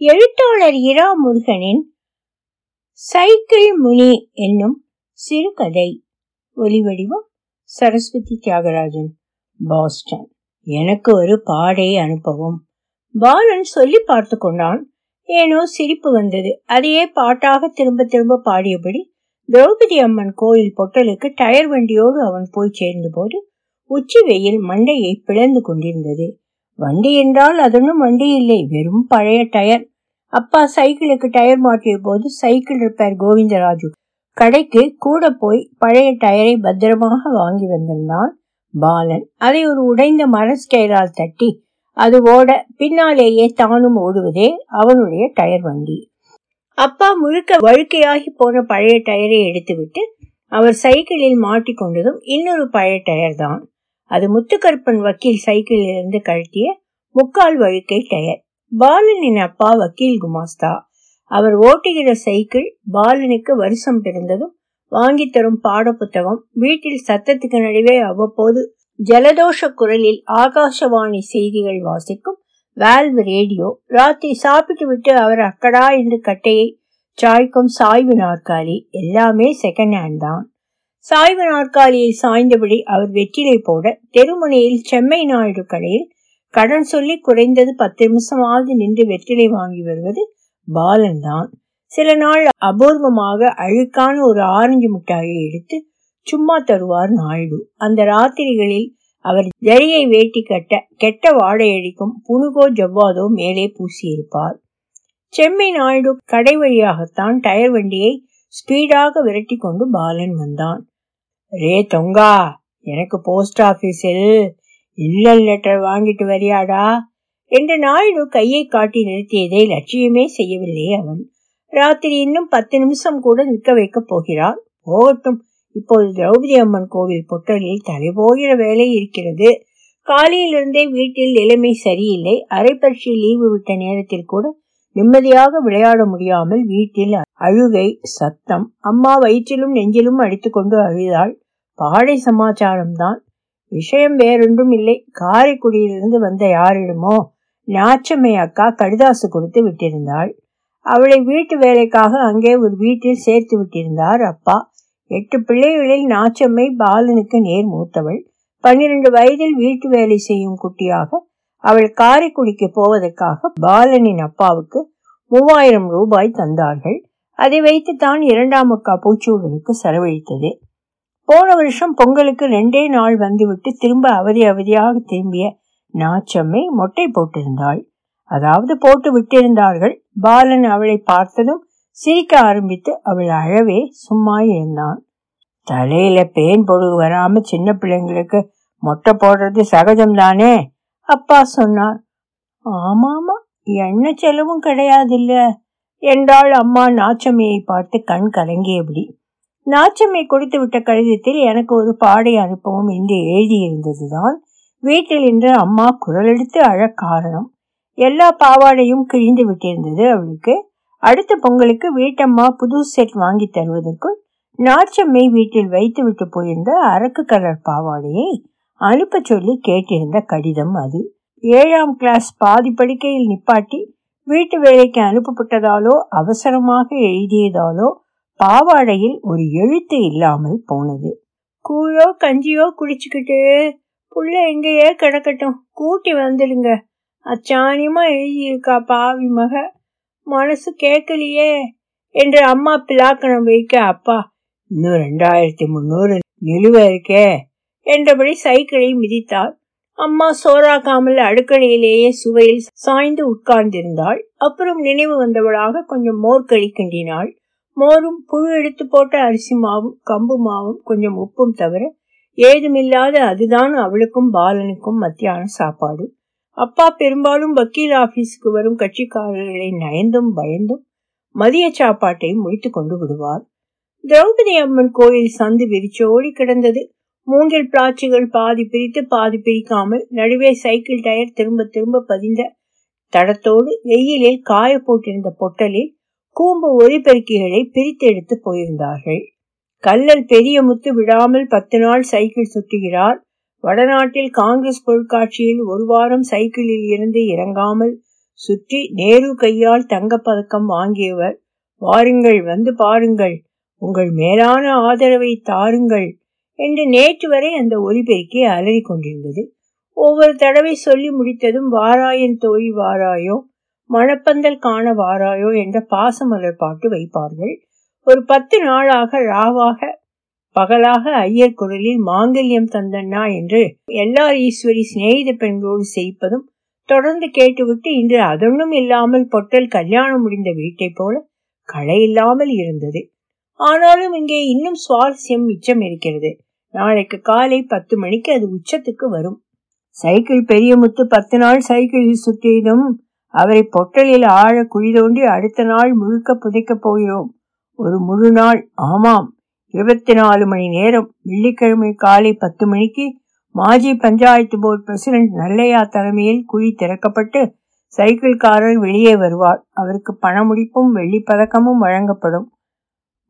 எழுத்தாளர் இரா முருகனின் சைக்கிள் முனி என்னும் சிறுகதை. ஒலிவடிவம் சரஸ்வதி தியாகராஜன். பாஸ்டன் எனக்கு ஒரு பாடை அனுப்பவும். பாலன் சொல்லி பார்த்து கொண்டான். ஏனோ சிரிப்பு வந்தது. அதையே பாட்டாக திரும்ப திரும்ப பாடியபடி திரௌபதி அம்மன் கோயில் பொட்டலுக்கு டயர் வண்டியோடு அவன் போய் சேர்ந்தபோது உச்சி வெயில் மண்டையை பிளந்து கொண்டிருந்தது. வண்டி என்றால் அதனும் வண்டி இல்லை. வெறும் பழைய டயர். அப்பா சைக்கிளுக்கு டயர் மாற்றிய போது சைக்கிள் ரிப்பேர் கோவிந்தராஜு. கடைக்கு கூட போய் பழைய டயரை பத்திரமாக வாங்கி வந்திருந்தான் பாலன். அதை ஒரு உடைந்த மர ஸ்டைலால் தட்டி அது ஓட பின்னாலேயே தானும் ஓடுவதே அவனுடைய டயர் வண்டி. அப்பா முழுக்க வழுக்கையாகி போன பழைய டயரை எடுத்துவிட்டு அவர் சைக்கிளில் மாட்டிக்கொண்டதும் இன்னொரு பழைய டயர் தான் அது முத்துக்கருப்பன் வக்கீல் சைக்கிளில் இருந்து கழட்டிய முக்கால் வழுக்கை டயர். பாலனின் அப்பா வக்கீல் குமாஸ்தா. அவர் ஓட்டுகிற சைக்கிள் பாலனுக்கு வருஷம் பிறந்ததும் வாங்கி தரும் பாட புத்தகம் வீட்டில் சத்தத்துக்கு நடுவே அவ்வப்போது ஜலதோஷ குரலில் ஆகாசவாணி செய்திகள் வாசிக்கும் வால்வ் ரேடியோ ராத்திரி சாப்பிட்டு விட்டு அவர் அக்கடா என்று கட்டையை சாய்க்கும் சாய்வு நாற்காலி எல்லாமே செகண்ட் ஹேண்ட் தான். சாய்வு நாற்காலியில் சாய்ந்தபடி அவர் வெற்றிலை போட தெருமுனையில் செம்மை நாயுடு கடையில் கடன் சொல்லி குறைந்தது பத்து நிமிஷமாவது நின்று வெற்றிலை வாங்கி வருவது பாலன் தான் சில நாள் அபூர்வமாக அழுக்கான ஒரு ஆரஞ்சு மிட்டாயை எடுத்து சும்மா தருவார் நாயுடு. அந்த ராத்திரிகளில் அவர் ஜரியை வேட்டி கட்ட கெட்ட வாடையடிக்கும் புனுகோ ஜவ்வாதோ மேலே பூசியிருப்பார். செம்மை நாயுடு கடை வழியாகத்தான் டயர் வண்டியை ஸ்பீடாக விரட்டி கொண்டு பாலன் வந்தான். ரே தொங்கா எனக்கு போஸ்ட் ஆபீஸில் இல்லல் லெட்டர் வாங்கிட்டு வரியாடா? என்று நாயுடு கையை காட்டி நிறுத்தியதை லட்சியமே செய்யவில்லை அவன். ராத்திரி இன்னும் பத்து நிமிஷம் கூட நிற்க வைக்கப் போகிறார் போகட்டும் இப்போது திரௌபதி அம்மன் கோவில் பொட்டலில் தலைபோகிற வேலை இருக்கிறது. காலையிலிருந்தே வீட்டில் நிலைமை சரியில்லை. அரைப்பரிசை லீவு விட்ட நேரத்தில் கூட நிம்மதியாக விளையாட முடியாமல் வீட்டில் அழுகை சத்தம் அம்மா வயிற்றிலும் நெஞ்சிலும் அடித்துக்கொண்டு அழுதாள். பாடை சமாச்சாரம் தான் விஷயம் வேறொன்றும் இல்லை. காரைக்குடியிலிருந்து வந்த யாரிடமோ நாச்சம்மை அக்கா கடிதாசு கொடுத்து விட்டிருந்தாள். அவளை வீட்டு வேலைக்காக அங்கே ஒரு வீட்டில் சேர்த்து விட்டிருந்தார் அப்பா. எட்டு பிள்ளைகளில் நாச்சம்மை பாலனுக்கு நேர் மூத்தவள். பன்னிரண்டு வயதில் வீட்டு வேலை செய்யும் குட்டியாக அவள் காரைக்குடிக்கு போவதற்காக பாலனின் அப்பாவுக்கு மூவாயிரம் ரூபாய் தந்தார்கள். அதை வைத்து தான் இரண்டாம் அக்கா பூச்சூடலுக்கு செலவழித்தது. போன வருஷம் பொங்கலுக்கு ரெண்டே நாள் வந்துவிட்டு திரும்ப அவதி அவதியாக திரும்பிய நாச்சம்மை மொட்டை போட்டிருந்தாள். அதாவது போட்டு விட்டிருந்தார்கள். பாலன் அவளை பார்த்ததும் சிரிக்க ஆரம்பித்து அவள் அழவே சும்மா இருந்தான். தலையில பேன் பொழுது வராம சின்ன பிள்ளைங்களுக்கு மொட்டை போடுறது சகஜம்தானே? அப்பா சொன்னார். ஆமாமா என்ன செலவும் கிடையாதில்ல. என்றாள் அம்மா நாச்சம்மையை பார்த்து கண் கலங்கியபடி. நாச்சம்மை கொடுத்து விட்ட கடிதத்தில் எனக்கு ஒரு பாடை அனுப்பவும் என்று எழுதியிருந்ததுதான். வீட்டில் இன்று அம்மா குரல் எடுத்து அழ காரணம். எல்லா பாவாடையும் கிழிந்து விட்டிருந்தது அவளுக்கு. அடுத்த பொங்கலுக்கு வீட்டம்மா புது செட் வாங்கி தருவதற்குள் நாச்சம்மை வீட்டில் வைத்து விட்டு போயிருந்த அரக்கு கலர் பாவாடையை அனுப்ப சொல்லி கேட்டிருந்த கடிதம் அது. ஏழாம் கிளாஸ் பாதி படிக்கையில் நிப்பாட்டி வீட்டு வேலைக்கு அனுப்பப்பட்டதாலோ அவசரமாக எழுதியதாலோ பாவாடையில் ஒரு எழுத்து இல்லாமல் போனது. கூழோ கஞ்சியோ குடிச்சுக்கிட்டு புள்ள எங்கேயே கிடக்கட்டும் கூட்டி வந்துடுங்க. அச்சாணியமா எழுதியிருக்கா பாவி மக. மனசு கேட்கலையே என்று அம்மா பிளாக்கணம் வைக்க அப்பா இன்னும் ரெண்டாயிரத்தி முன்னூறு நிலுவ இருக்கே என்றபடி சைக்கிளை மிதித்தார் அம்மா சோறாக்காமல் அடுக்கலையிலேயே சுவையில் சாய்ந்து உட்கார்ந்திருந்தாள். அப்புறம் நினைவு வந்தவளாக கொஞ்சம் மோர் கழி கிண்டினாள் மோரும் புழு எடுத்து போட்ட அரிசி மாவும் கம்பு மாவும் கொஞ்சம் உப்பும் தவிர ஏதுமில்லாத அதுதான் அவளுக்கும் பாலனுக்கும் மத்தியான சாப்பாடு. அப்பா பெரும்பாலும் வக்கீல் ஆபீஸுக்கு வரும் கட்சிக்காரர்களை நயந்தும் பயந்தும் மதிய சாப்பாட்டை முடித்து கொண்டு விடுவார். திரௌபதி அம்மன் கோயில் சந்து விரிச்சோடி கிடந்தது. மூங்கில் பிளாட்சிகள் பாதி பிரித்து பாதி பிரிக்காமல் நடுவே சைக்கிள் டயர் திரும்ப திரும்ப பதிந்த தடத்தோடு வெயிலில் காய போட்டிருந்த பொட்டலில் கூம்பு ஒலிபெருக்கிகளை பிரித்து எடுத்து போயிருந்தார்கள். கல்லல் பெரிய முத்து விடாமல் பத்து நாள் சைக்கிள் சுட்டுகிறார் வடநாட்டில் காங்கிரஸ் பொருட்காட்சியில் ஒரு வாரம் சைக்கிளில் இருந்து இறங்காமல் சுற்றி நேரு கையால் தங்கப்பதக்கம் வாங்கியவர். வாருங்கள் வந்து பாருங்கள். உங்கள் மேலான ஆதரவை தாருங்கள். என்று நேற்று வரை அந்த ஒலிபெருக்கி அலறி கொண்டிருந்தது. ஒவ்வொரு தடவை சொல்லி முடித்ததும் வாராயன் தோழி வாராயோ மணப்பந்தல் காண வாராயோ என்ற பாசமலர் பாட்டு வைப்பார்கள். ஒரு பத்து நாளாக ராவாக பகலாக ஐயர் குரலில் மாங்கல்யம் தந்தண்ணா என்று எல்லார் ஈஸ்வரி சிநேகித பெண்களோடு செய்ப்பதும் தொடர்ந்து கேட்டுவிட்டு இன்று அதொன்னும் இல்லாமல் பொட்டல் கல்யாணம் முடிந்த வீட்டை போல களை இல்லாமல் இருந்தது. ஆனாலும் இங்கே இன்னும் சுவாரஸ்யம் மிச்சம் இருக்கிறது. நாளைக்கு காலை பத்து மணிக்கு அது உச்சத்துக்கு வரும். சைக்கிள் பெரிய முத்து பத்து நாள் சைக்கிளில் சுற்றியதும் அவரை பொட்டலில் ஆழ குழி தோண்டி அடுத்த நாள் முழுக்க புதைக்கப் போகிறோம். ஒரு முழு நாள் ஆமாம் இருபத்தி நாலு மணி நேரம் வெள்ளிக்கிழமை காலை பத்து மணிக்கு மாஜி பஞ்சாயத்து போர்டு பிரசிடென்ட் நல்லையா தலைமையில் குழி திறக்கப்பட்டு சைக்கிள்காரர் வெளியே வருவார். அவருக்கு பணமுடிப்பும் வெள்ளி பதக்கமும் வழங்கப்படும்.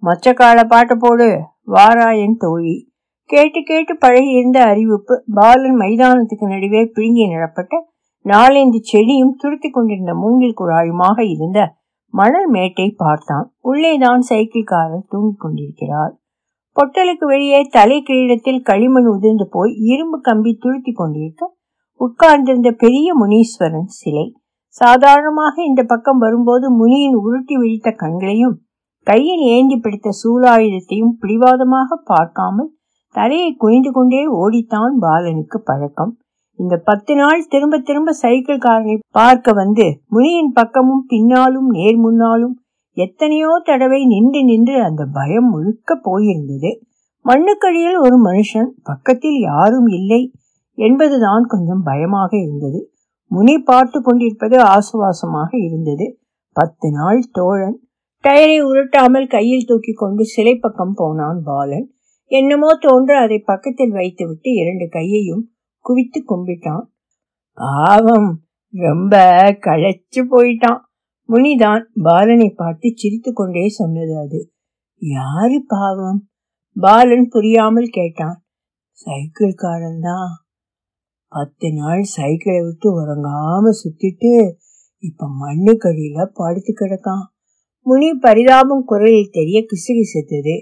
மச்சக்கால பாட்டு போடு வாராயன் தோழி. கேட்டு கேட்டு பழகி இருந்த அறிவிப்பு பாலன் மைதானத்துக்கு நடுவே பிழுங்கி நடப்பட்ட நாலந்து செடியும் துருத்தி கொண்டிருந்த மூங்கில் குழாயுமாக இருந்த மணல் மேட்டை பார்த்தான். உள்ளேதான் சைக்கிள்காரர் தூங்கிக் கொண்டிருக்கிறார். பொட்டலுக்கு வெளியே தலை கிரீடத்தில் களிமண் உதிர்ந்து போய் இரும்பு கம்பி துருத்தி கொண்டிருக்க உட்கார்ந்திருந்த பெரிய முனீஸ்வரன் சிலை. சாதாரணமாக இந்த பக்கம் வரும்போது முனியின் உருட்டி விழித்த கண்களையும் கையில் ஏந்தி பிடித்த சூலாயுதத்தையும் பிடிவாதமாக பார்க்காமல் தலையை குனிந்து கொண்டே ஓடித்தான் பாலனுக்கு பழக்கம். இந்த பத்து நாள் திரும்ப திரும்ப சைக்கிள் காரனை பார்க்க வந்து முனியின் பக்கமும் பின்னாலும் நேர் முன்னாலும் எத்தனையோ தடவை நின்று நின்று அந்த பயம் முழுக்க போயிருந்தது. மண்ணுக்கடியில் ஒரு மனுஷன் பக்கத்தில் யாரும் இல்லை என்பதுதான் கொஞ்சம் பயமாக இருந்தது. முனி பார்த்து கொண்டிருப்பது ஆசுவாசமாக இருந்தது. பத்து நாள் தோழன் டயரை உருட்டாமல் கையில் தூக்கி கொண்டு சிலை பக்கம் போனான் பாலன். என்னமோ தோன்ற அதை பக்கத்தில் வைத்துவிட்டு இரண்டு கையையும் குவித்து கும்பிட்டான். பாவம் ரொம்ப களைச்சு போயிட்டான். முனிதான் பாலனை பார்த்து சிரித்து கொண்டே சொன்னது அது. யாரு பாவம்? பாலன் புரியாமல் கேட்டான். சைக்கிள்காரன் தான் பத்து நாள் சைக்கிளை விட்டு உறங்காம சுத்திட்டு இப்ப மண்ணுக்கடியில படுத்து கிடக்கான். முனி பரிதாபம் குரலில் தெரிய கிசுகிசுத்தது.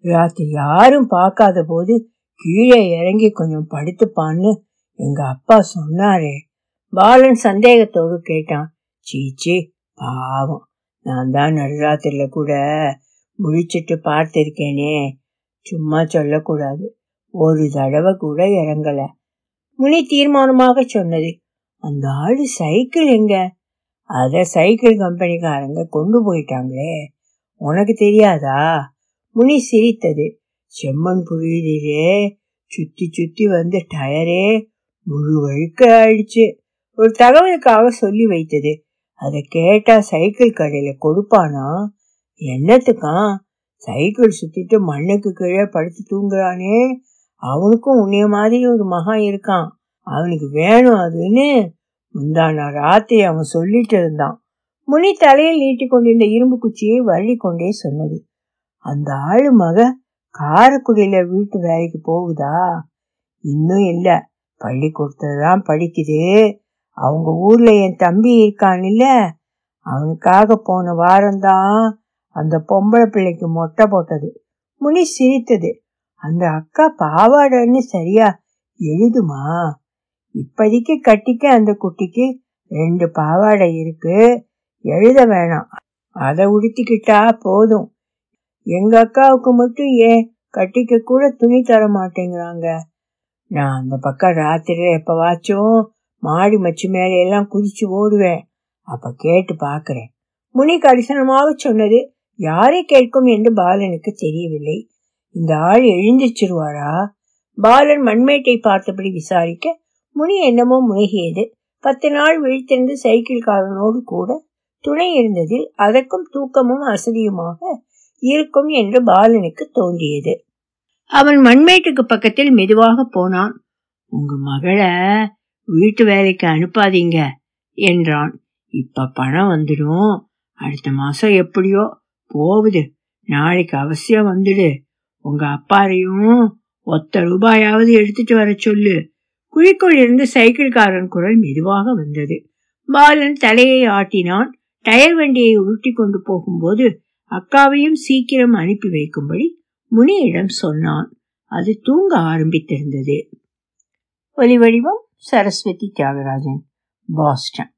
ராத்திரி யாரும் பார்க்காத போது கீழே இறங்கி கொஞ்சம் படுத்துப்பான்னு எங்க அப்பா சொன்னாரே. பாலன் சந்தேகத்தோடு கேட்டான். சீச்சி பாவம். நான் தான் நடுராத்திரில கூட முழிச்சிட்டு பார்த்திருக்கேனே. சும்மா சொல்லக்கூடாது. ஒரு தடவை கூட இறங்கல. முனி தீர்மானமாக சொன்னது. அந்த ஆளு சைக்கிள் எங்க? அத சைக்கிள் கம்பெனிக்காரங்க கொண்டு போயிட்டாங்களே. உனக்கு தெரியாதா? முனி சிரித்தது. செம்மண் புழுதிலே சுத்தி சுத்தி வந்த டயரே முழு வழுக்க ஆயிடுச்சு. ஒரு தகவலுக்காக சொல்லி வைத்தது. அதை கேட்டா சைக்கிள் கடையில கொடுப்பானா? என்னத்துக்கான்? சைக்கிள் சுத்திட்டு மண்ணுக்கு கீழே படுத்து தூங்குறானே. அவனுக்கும் உன்னைய மாதிரி ஒரு மகன் இருக்கான். அவனுக்கு வேணும் அதுன்னு முந்தானா ராத்திரி அவன் சொல்லிட்டு இருந்தான். முனி தலையில் நீட்டி கொண்டிருந்த இரும்பு குச்சியை வள்ளி கொண்டே சொன்னது. அந்த ஆளு மக காரக்குடியில வீட்டு வேலைக்கு போகுதா? இன்னும் இல்ல. பள்ளிக்கூடத்துல தான் படிக்குது. அவங்க ஊர்ல என் தம்பி இருக்கான் இல்ல. அவனுக்காக போன வாரம்தான் அந்த பொம்பளை பிள்ளைக்கு மொட்டை போட்டது. முனி சிரித்தது. அந்த அக்கா பாவாடன்னு சரியா எழுதுமா? இப்போதைக்கு கட்டிக்க அந்த குட்டிக்கு ரெண்டு பாவாடை இருக்கு. எழுத வேணாம். அதை உடுத்திக்கிட்டா போதும். எங்க அக்காவுக்கு மட்டும் ஏன் கட்டிக்க கூட துணி தர மாட்டேங்கிறாங்க? நான் அந்த பக்கம் ராத்திரில எப்பவாச்சும் மாடி மச்சு மேல எல்லாம் குதிச்சு ஓடுவேன். அப்ப கேட்டு பாக்குறேன். முனி கரிசனமாக சொன்னது யாரை கேட்கும் என்று பாலனுக்கு தெரியவில்லை. இந்த ஆள் எழுந்திருச்சிருவாரா? பாலன் மண்மேட்டை பார்த்தபடி விசாரிக்க முனி என்னமோ முனகியது. பத்து நாள் விழித்திருந்து சைக்கிள்காரனோடு கூட துணை இருந்ததில் அதற்கும் தூக்கமும் அசதியுமாக இருக்கும் என்று பாலனுக்கு தோன்றியது. அவன் மண்மேட்டுக்கு பக்கத்தில் மெதுவாக போனான். உங்க மகளை வீட்டு வேலைக்கு அனுப்பாதீங்க என்றான். இப்ப பணம் வந்துடும் அடுத்த மாசம் எப்படியோ போகுது. நாளைக்கு அவசியம் வந்துடு. உங்க அப்பாரையும் ஒத்த ரூபாயாவது எடுத்துட்டு வர சொல்லு. குழிக்குள் இருந்து சைக்கிள்காரன் குரல் மெதுவாக வந்தது. பாலன் தலையை ஆட்டினான். டயர் வண்டியை உருட்டி கொண்டு போகும்போது அக்காவையும் சீக்கிரம் அனுப்பி வைக்கும்படி முனியிடம் சொன்னான். அது தூங்க ஆரம்பித்திருந்தது. ஒலி வடிவம் சரஸ்வதி தியாகராஜன் பாஸ்டன்.